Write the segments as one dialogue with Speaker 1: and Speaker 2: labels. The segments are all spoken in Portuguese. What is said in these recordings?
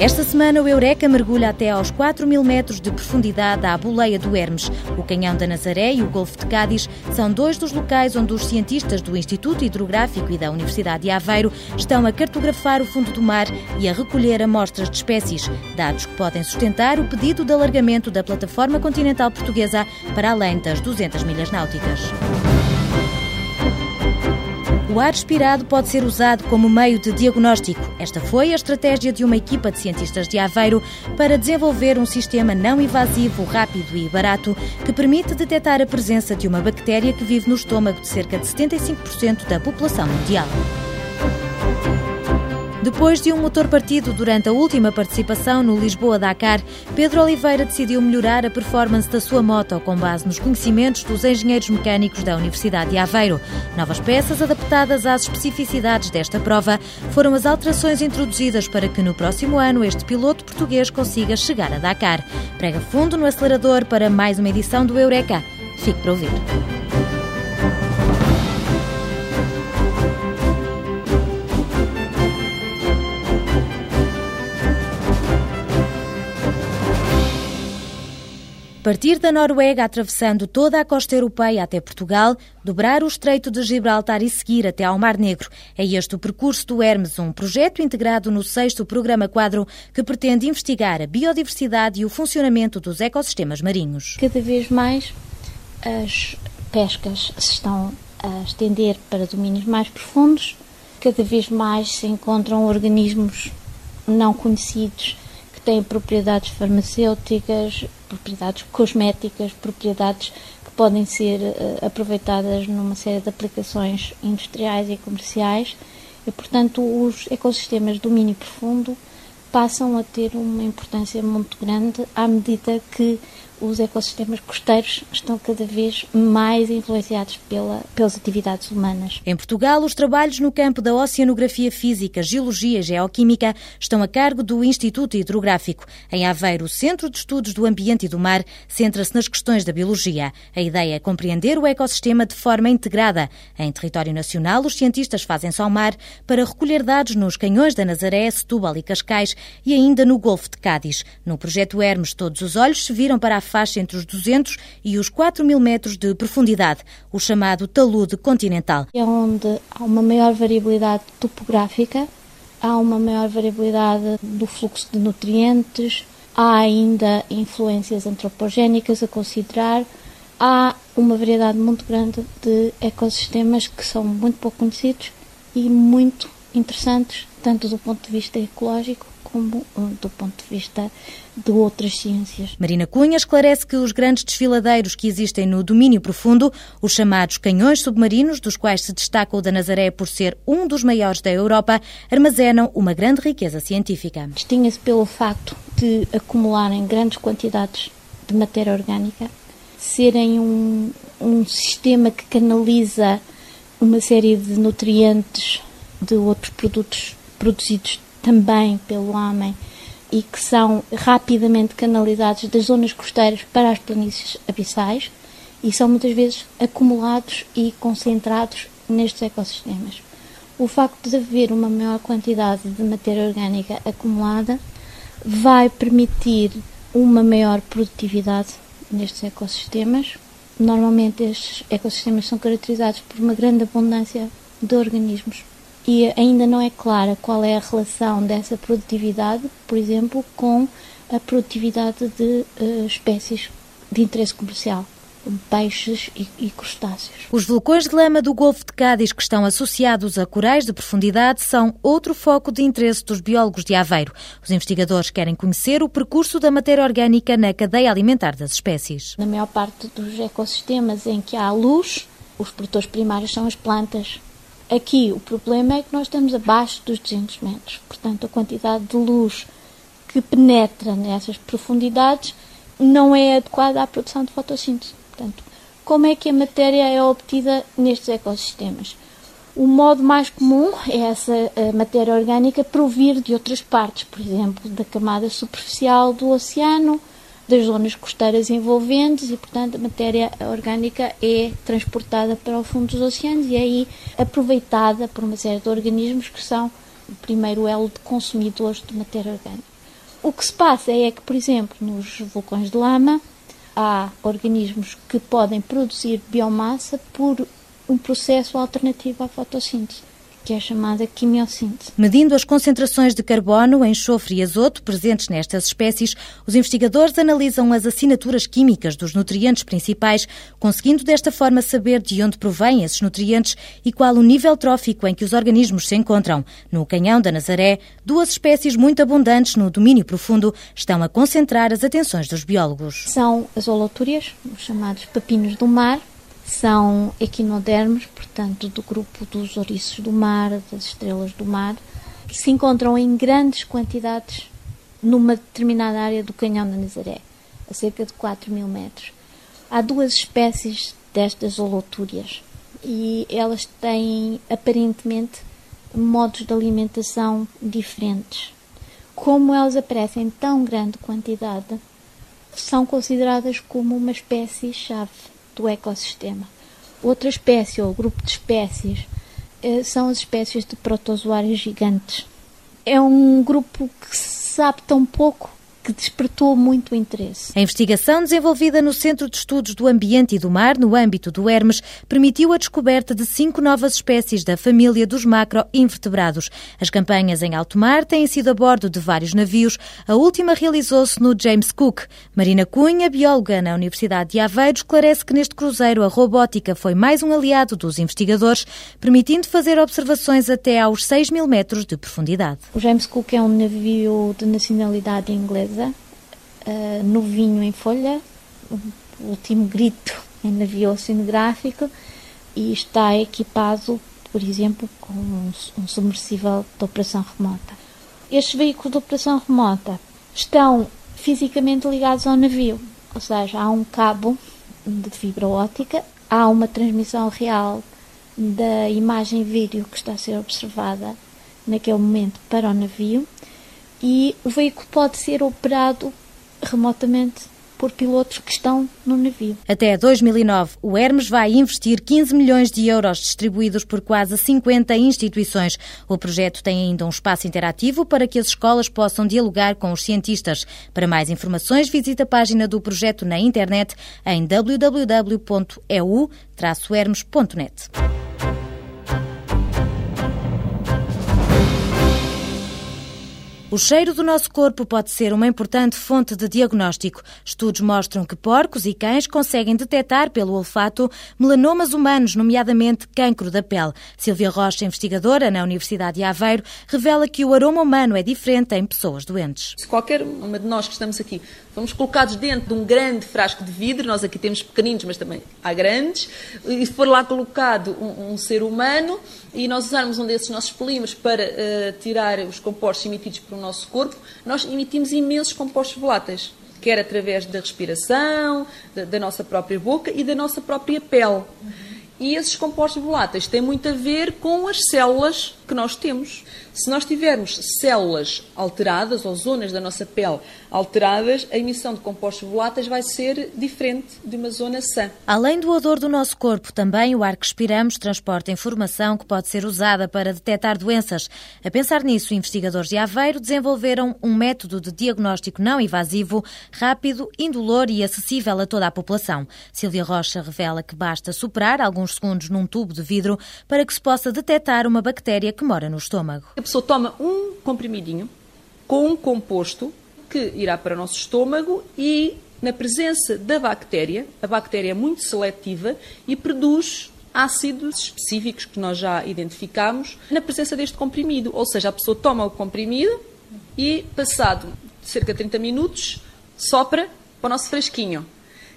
Speaker 1: Esta semana o Eureka mergulha até aos 4 mil metros de profundidade à boleia do Hermes. O Canhão da Nazaré e o Golfo de Cádiz são dois dos locais onde os cientistas do Instituto Hidrográfico e da Universidade de Aveiro estão a cartografar o fundo do mar e a recolher amostras de espécies, dados que podem sustentar o pedido de alargamento da plataforma continental portuguesa para além das 200 milhas náuticas. O ar expirado pode ser usado como meio de diagnóstico. Esta foi a estratégia de uma equipa de cientistas de Aveiro para desenvolver um sistema não invasivo, rápido e barato que permite detectar a presença de uma bactéria que vive no estômago de cerca de 75% da população mundial. Depois de um motor partido durante a última participação no Lisboa-Dakar, Pedro Oliveira decidiu melhorar a performance da sua moto com base nos conhecimentos dos engenheiros mecânicos da Universidade de Aveiro. Novas peças adaptadas às especificidades desta prova foram as alterações introduzidas para que no próximo ano este piloto português consiga chegar a Dakar. Prega fundo no acelerador para mais uma edição do Eureka. Fique para ouvir. Partir da Noruega, atravessando toda a costa europeia até Portugal, dobrar o Estreito de Gibraltar e seguir até ao Mar Negro. É este o percurso do Hermes, um projeto integrado no sexto Programa Quadro que pretende investigar a biodiversidade e o funcionamento dos ecossistemas marinhos.
Speaker 2: Cada vez mais as pescas se estão a estender para domínios mais profundos, cada vez mais se encontram organismos não conhecidos têm propriedades farmacêuticas, propriedades cosméticas, propriedades que podem ser uh, aproveitadas numa série de aplicações industriais e comerciais. E, portanto, os ecossistemas do domínio profundo passam a ter uma importância muito grande à medida que os ecossistemas costeiros estão cada vez mais influenciados pela, pelas atividades humanas.
Speaker 1: Em Portugal, os trabalhos no campo da oceanografia física, geologia e geoquímica estão a cargo do Instituto Hidrográfico. Em Aveiro, o Centro de Estudos do Ambiente e do Mar centra-se nas questões da biologia. A ideia é compreender o ecossistema de forma integrada. Em território nacional, os cientistas fazem-se ao mar para recolher dados nos canhões da Nazaré, Setúbal e Cascais e ainda no Golfo de Cádiz. No projeto Hermes, todos os olhos se viram para a faixa entre os 200 e os 4 mil metros de profundidade, o chamado talude continental.
Speaker 2: É onde há uma maior variabilidade topográfica, há uma maior variabilidade do fluxo de nutrientes, há ainda influências antropogénicas a considerar, há uma variedade muito grande de ecossistemas que são muito pouco conhecidos e muito interessantes, tanto do ponto de vista ecológico como do ponto de vista de outras ciências.
Speaker 1: Marina Cunha esclarece que os grandes desfiladeiros que existem no domínio profundo, os chamados canhões submarinos, dos quais se destaca o da Nazaré por ser um dos maiores da Europa, armazenam uma grande riqueza científica.
Speaker 2: Distingue-se pelo facto de acumularem grandes quantidades de matéria orgânica, serem um, um sistema que canaliza uma série de nutrientes de outros produtos produzidos também pelo homem e que são rapidamente canalizados das zonas costeiras para as planícies abissais e são muitas vezes acumulados e concentrados nestes ecossistemas. O facto de haver uma maior quantidade de matéria orgânica acumulada vai permitir uma maior produtividade nestes ecossistemas. Normalmente estes ecossistemas são caracterizados por uma grande abundância de organismos e ainda não é clara qual é a relação dessa produtividade, por exemplo, com a produtividade de uh, espécies de interesse comercial peixes e, e, crustáceos.
Speaker 1: Os vulcões de lama do Golfo de Cádiz, que estão associados a corais de profundidade, são outro foco de interesse dos biólogos de Aveiro. Os investigadores querem conhecer o percurso da matéria orgânica na cadeia alimentar das espécies.
Speaker 2: Na maior parte dos ecossistemas em que há luz, os produtores primários são as plantas. Aqui o problema é que nós estamos abaixo dos 200 metros, portanto, a quantidade de luz que penetra nessas profundidades não é adequada à produção de fotossíntese. Portanto, como é que a matéria é obtida nestes ecossistemas? O modo mais comum é essa matéria orgânica provir de outras partes, por exemplo, da camada superficial do oceano, das zonas costeiras envolventes e, portanto, a matéria orgânica é transportada para o fundo dos oceanos e é aí aproveitada por uma série de organismos que são o primeiro elo de consumidores de matéria orgânica. O que se passa é que, por exemplo, nos vulcões de lama, há organismos que podem produzir biomassa por um processo alternativo à fotossíntese que é chamada quimiossíntese.
Speaker 1: Medindo as concentrações de carbono, enxofre e azoto presentes nestas espécies, os investigadores analisam as assinaturas químicas dos nutrientes principais, conseguindo desta forma saber de onde provêm esses nutrientes e qual o nível trófico em que os organismos se encontram. No Canhão da Nazaré, duas espécies muito abundantes no domínio profundo estão a concentrar as atenções dos biólogos.
Speaker 2: São as holotúrias, os chamados pepinos do mar, são equinodermos, portanto, do grupo dos ouriços do mar, das estrelas do mar, que se encontram em grandes quantidades numa determinada área do canhão da Nazaré, a cerca de 4 mil metros. Há duas espécies destas holotúrias e elas têm aparentemente modos de alimentação diferentes. Como elas aparecem em tão grande quantidade, são consideradas como uma espécie-chave do ecossistema. Outra espécie, ou grupo de espécies, eh, são as espécies de protozoários gigantes. É um grupo que se sabe tão pouco que despertou muito interesse.
Speaker 1: A investigação desenvolvida no Centro de Estudos do Ambiente e do Mar, no âmbito do Hermes, permitiu a descoberta de cinco novas espécies da família dos macroinvertebrados. As campanhas em alto mar têm sido a bordo de vários navios. A última realizou-se no James Cook. Marina Cunha, bióloga na Universidade de Aveiro, esclarece que neste cruzeiro a robótica foi mais um aliado dos investigadores, permitindo fazer observações até aos 6 mil metros de profundidade.
Speaker 2: O James Cook é um navio de nacionalidade inglesa uh, novinho em folha, o último grito em navio oceanográfico e está equipado, por exemplo, com um, um submersível de operação remota. Estes veículos de operação remota estão fisicamente ligados ao navio, ou seja, há um cabo de fibra óptica, há uma transmissão real da imagem vídeo que está a ser observada naquele momento para o navio e o veículo pode ser operado remotamente por pilotos que estão no navio.
Speaker 1: Até 2009, o Hermes vai investir 15 milhões de euros distribuídos por quase 50 instituições. O projeto tem ainda um espaço interativo para que as escolas possam dialogar com os cientistas. Para mais informações, visite a página do projeto na internet em www.eu-hermes.net. O cheiro do nosso corpo pode ser uma importante fonte de diagnóstico. Estudos mostram que porcos e cães conseguem detectar pelo olfato melanomas humanos, nomeadamente cancro da pele. Silvia Rocha, investigadora na Universidade de Aveiro, revela que o aroma humano é diferente em pessoas doentes.
Speaker 3: Se qualquer uma de nós que estamos aqui fomos colocados dentro de um grande frasco de vidro, nós aqui temos pequeninos, mas também há grandes, e for lá colocado um, um ser humano e nós usarmos um desses nossos polímeros para uh, tirar os compostos emitidos por nosso corpo, nós emitimos imensos compostos voláteis, quer através da respiração, da, da nossa própria boca e da nossa própria pele. E esses compostos voláteis têm muito a ver com as células que nós temos. Se nós tivermos células alteradas ou zonas da nossa pele alteradas, a emissão de compostos voláteis vai ser diferente de uma zona sã.
Speaker 1: Além do odor do nosso corpo, também o ar que respiramos transporta informação que pode ser usada para detectar doenças. A pensar nisso, investigadores de Aveiro desenvolveram um método de diagnóstico não invasivo, rápido, indolor e acessível a toda a população. Silvia Rocha revela que basta superar alguns segundos num tubo de vidro para que se possa detectar uma bactéria que mora no estômago.
Speaker 3: A pessoa toma um comprimidinho com um composto que irá para o nosso estômago e, na presença da bactéria, a bactéria é muito seletiva e produz ácidos específicos que nós já identificamos na presença deste comprimido. Ou seja, a pessoa toma o comprimido e, passado cerca de 30 minutos, sopra para o nosso frasquinho.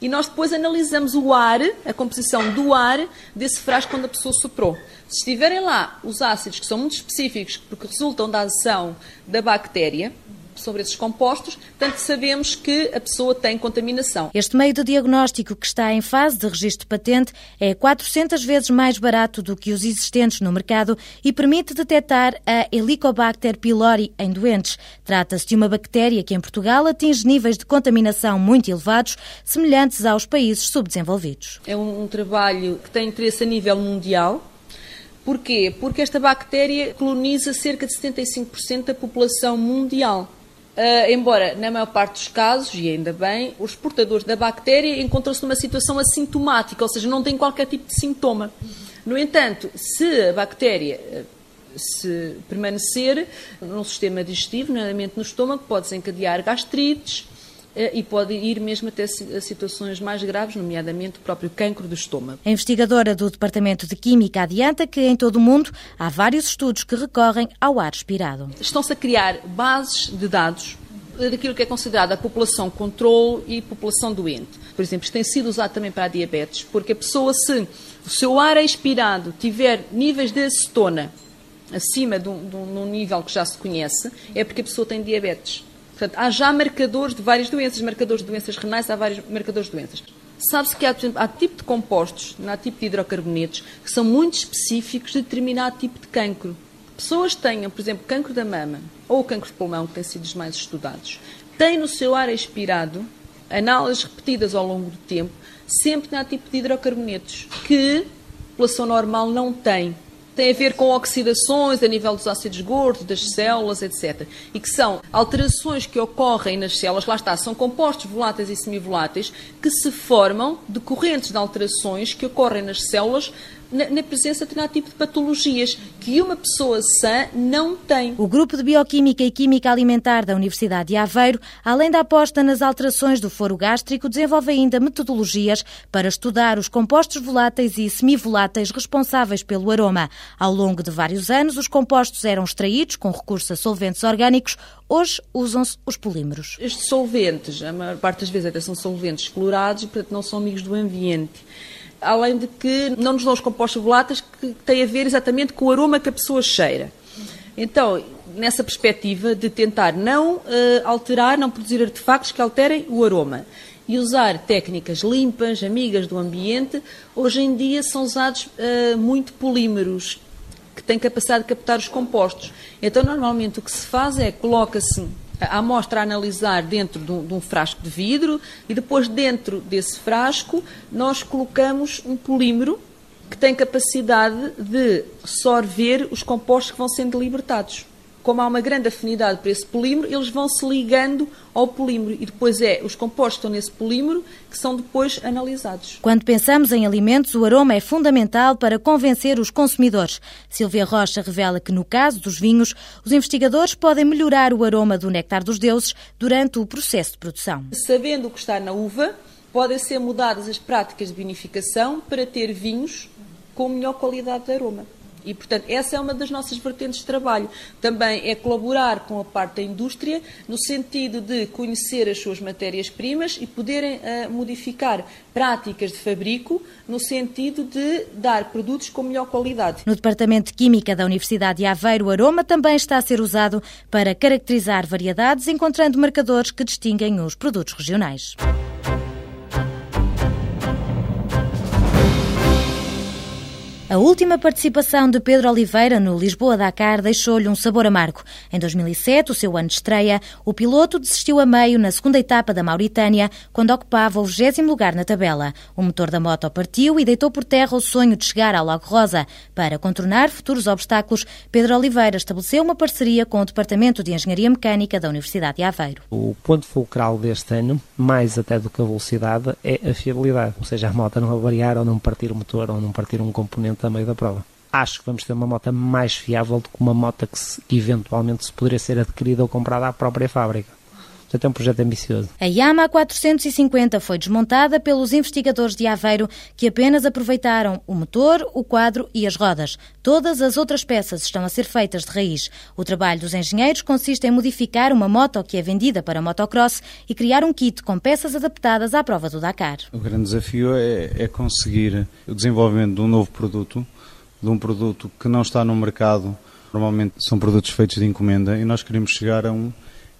Speaker 3: E nós depois analisamos o ar, a composição do ar desse frasco quando a pessoa soprou. Se estiverem lá os ácidos que são muito específicos porque resultam da ação da bactéria, sobre esses compostos, portanto sabemos que a pessoa tem contaminação.
Speaker 1: Este meio de diagnóstico que está em fase de registro de patente é 400 vezes mais barato do que os existentes no mercado e permite detectar a Helicobacter pylori em doentes. Trata-se de uma bactéria que em Portugal atinge níveis de contaminação muito elevados, semelhantes aos países subdesenvolvidos.
Speaker 3: É um, um trabalho que tem interesse a nível mundial. Porquê? Porque esta bactéria coloniza cerca de 75% da população mundial. Uh, embora, na maior parte dos casos, e ainda bem, os portadores da bactéria encontram-se numa situação assintomática, ou seja, não têm qualquer tipo de sintoma. No entanto, se a bactéria ah, se permanecer no sistema digestivo, nomeadamente no estômago, pode desencadear gastrites, e pode ir mesmo até situações mais graves, nomeadamente o próprio cancro do estômago.
Speaker 1: A investigadora do Departamento de Química adianta que em todo o mundo há vários estudos que recorrem ao ar expirado.
Speaker 3: Estão-se a criar bases de dados daquilo que é considerada a população controle e população doente. Por exemplo, isto tem sido usado também para a diabetes, porque a pessoa, se o seu ar expirado tiver níveis de acetona acima de um, de um nível que já se conhece, é porque a pessoa tem diabetes. Portanto, há já marcadores de várias doenças, marcadores de doenças renais, há vários marcadores de doenças. Sabe-se que há, há tipo de compostos, há tipo de hidrocarbonetos, que são muito específicos de determinado tipo de cancro. Pessoas tenham, por exemplo, cancro da mama ou cancro de pulmão, que têm sido os mais estudados, têm no seu ar expirado, análises repetidas ao longo do tempo, sempre há tipo de hidrocarbonetos, que a população normal não tem tem a ver com oxidações a nível dos ácidos gordos, das células, etc. E que são alterações que ocorrem nas células, lá está, são compostos voláteis e semivoláteis que se formam decorrentes de alterações que ocorrem nas células na, na presença de determinado tipo de patologias que uma pessoa sã não tem.
Speaker 1: O Grupo de Bioquímica e Química Alimentar da Universidade de Aveiro, além da aposta nas alterações do foro gástrico, desenvolve ainda metodologias para estudar os compostos voláteis e semivoláteis responsáveis pelo aroma. Ao longo de vários anos, os compostos eram extraídos com recurso a solventes orgânicos. Hoje usam-se os polímeros.
Speaker 3: Estes solventes, a maior parte das vezes até são solventes clorados e, portanto, não são amigos do ambiente além de que não nos dão os compostos voláteis que têm a ver exatamente com o aroma que a pessoa cheira. Então, nessa perspectiva de tentar não uh, alterar, não produzir artefactos que alterem o aroma e usar técnicas limpas, amigas do ambiente, hoje em dia são usados uh, muito polímeros que têm capacidade de captar os compostos. Então, normalmente o que se faz é coloca-se a amostra a analisar dentro de um, de um, frasco de vidro e depois dentro desse frasco nós colocamos um polímero que tem capacidade de sorver os compostos que vão sendo libertados como há uma grande afinidade para esse polímero, eles vão se ligando ao polímero e depois é os compostos que estão nesse polímero que são depois analisados.
Speaker 1: Quando pensamos em alimentos, o aroma é fundamental para convencer os consumidores. Silvia Rocha revela que no caso dos vinhos, os investigadores podem melhorar o aroma do néctar dos deuses durante o processo de produção.
Speaker 3: Sabendo o que está na uva, podem ser mudadas as práticas de vinificação para ter vinhos com melhor qualidade de aroma. E, portanto, essa é uma das nossas vertentes de trabalho. Também é colaborar com a parte da indústria, no sentido de conhecer as suas matérias-primas e poderem uh, modificar práticas de fabrico, no sentido de dar produtos com melhor qualidade.
Speaker 1: No Departamento de Química da Universidade de Aveiro, o aroma também está a ser usado para caracterizar variedades, encontrando marcadores que distinguem os produtos regionais. A última participação de Pedro Oliveira no Lisboa Dakar deixou-lhe um sabor amargo. Em 2007, o seu ano de estreia, o piloto desistiu a meio na segunda etapa da Mauritânia, quando ocupava o 20 lugar na tabela. O motor da moto partiu e deitou por terra o sonho de chegar ao Lago Rosa. Para contornar futuros obstáculos, Pedro Oliveira estabeleceu uma parceria com o Departamento de Engenharia Mecânica da Universidade de Aveiro.
Speaker 4: O ponto fulcral deste ano, mais até do que a velocidade, é a fiabilidade. Ou seja, a moto não avariar ou não partir o motor ou não partir um componente a meio da prova. Acho que vamos ter uma moto mais fiável do que uma moto que, se, que eventualmente se poderia ser adquirida ou comprada à própria fábrica. Portanto, é um projeto ambicioso.
Speaker 1: A Yamaha 450 foi desmontada pelos investigadores de Aveiro, que apenas aproveitaram o motor, o quadro e as rodas. Todas as outras peças estão a ser feitas de raiz. O trabalho dos engenheiros consiste em modificar uma moto que é vendida para motocross e criar um kit com peças adaptadas à prova do Dakar.
Speaker 5: O grande desafio é, é conseguir o desenvolvimento de um novo produto, de um produto que não está no mercado. Normalmente são produtos feitos de encomenda e nós queremos chegar a um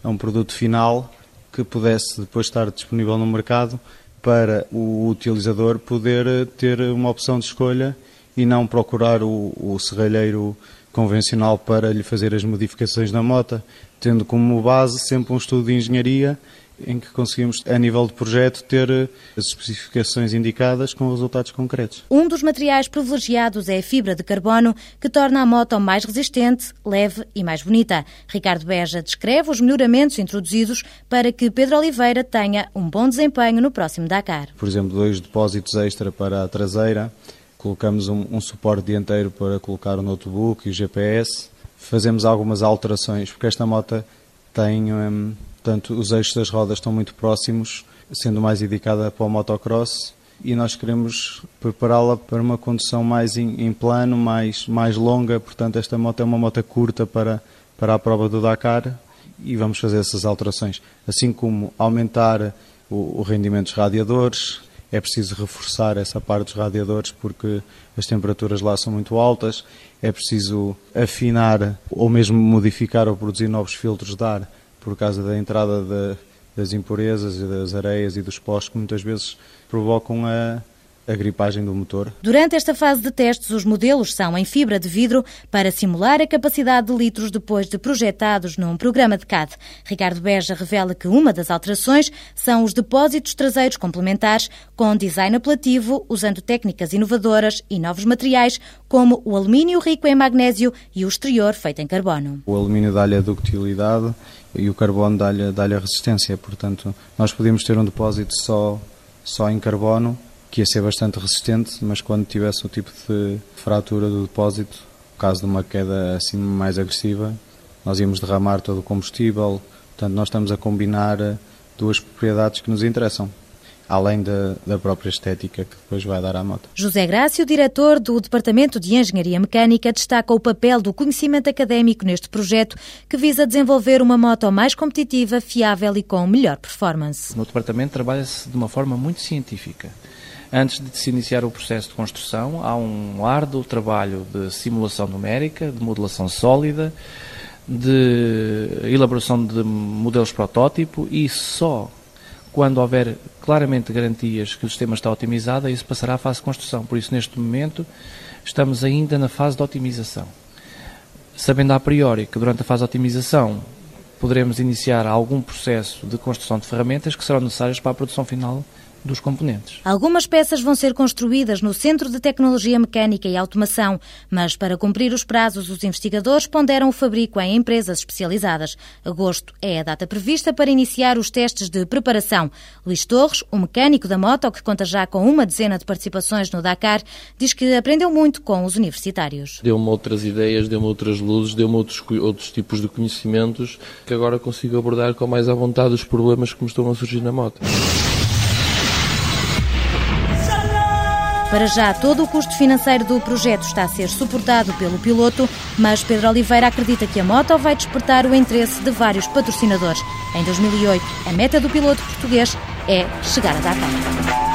Speaker 5: a um produto final que pudesse depois estar disponível no mercado para o utilizador poder ter uma opção de escolha e não procurar o, o serralheiro convencional para lhe fazer as modificações na moto, tendo como base sempre um estudo de engenharia em que conseguimos, a nível de projeto, ter as especificações indicadas com resultados concretos.
Speaker 1: Um dos materiais privilegiados é a fibra de carbono, que torna a moto mais resistente, leve e mais bonita. Ricardo Beja descreve os melhoramentos introduzidos para que Pedro Oliveira tenha um bom desempenho no próximo Dakar.
Speaker 5: Por exemplo, dois depósitos extra para a traseira, colocamos um, um suporte dianteiro para colocar o notebook e o GPS, fazemos algumas alterações, porque esta moto tem, hum, portanto, os eixos das rodas estão muito próximos, sendo mais indicada para o motocross, e nós queremos prepará-la para uma condução mais em, em, plano, mais, mais longa, portanto esta moto é uma moto curta para, para a prova do Dakar e vamos fazer essas alterações, assim como aumentar o, o rendimento dos radiadores, é preciso reforçar essa parte dos radiadores porque as temperaturas lá são muito altas, é preciso afinar ou mesmo modificar ou produzir novos filtros de ar por causa da entrada de, das impurezas e das areias e dos pós que muitas vezes provocam a, a gripagem do motor.
Speaker 1: Durante esta fase de testes, os modelos são em fibra de vidro para simular a capacidade de litros depois de projetados num programa de CAD. Ricardo Beja revela que uma das alterações são os depósitos traseiros complementares com design apelativo, usando técnicas inovadoras e novos materiais, como o alumínio rico em magnésio e o exterior feito em carbono.
Speaker 5: O alumínio dá-lhe a ductilidade e o carbono dá-lhe dá a resistência, portanto, nós podemos ter um depósito só, só em carbono que ia ser bastante resistente, mas quando tivesse o tipo de fratura do depósito, no caso de uma queda assim mais agressiva, nós íamos derramar todo o combustível. Portanto, nós estamos a combinar duas propriedades que nos interessam além da, da, própria estética que depois vai dar à moto.
Speaker 1: José Grácio, diretor do Departamento de Engenharia Mecânica, destaca o papel do conhecimento académico neste projeto que visa desenvolver uma moto mais competitiva, fiável e com melhor performance.
Speaker 6: No departamento trabalha-se de uma forma muito científica. Antes de se iniciar o processo de construção, há um árduo trabalho de simulação numérica, de modelação sólida, de elaboração de modelos protótipo e só quando houver claramente garantias que o sistema está otimizado, isso passará à fase de construção. Por isso, neste momento, estamos ainda na fase de otimização. Sabendo a priori que durante a fase de otimização poderemos iniciar algum processo de construção de ferramentas que serão necessárias para a produção final dos componentes.
Speaker 1: Algumas peças vão ser construídas no Centro de Tecnologia Mecânica e Automação, mas para cumprir os prazos, os investigadores ponderam o fabrico em empresas especializadas. Agosto é a data prevista para iniciar os testes de preparação. Luís Torres, o mecânico da moto, que conta já com uma dezena de participações no Dakar, diz que aprendeu muito com os universitários.
Speaker 7: Deu-me outras ideias, deu-me outras luzes, deu-me outros, outros tipos de conhecimentos que agora consigo abordar com mais à vontade os problemas que me estão a surgir na moto.
Speaker 1: Para já, todo o custo financeiro do projeto está a ser suportado pelo piloto, mas Pedro Oliveira acredita que a moto vai despertar o interesse de vários patrocinadores. Em 2008, a meta do piloto português é chegar a Dakar.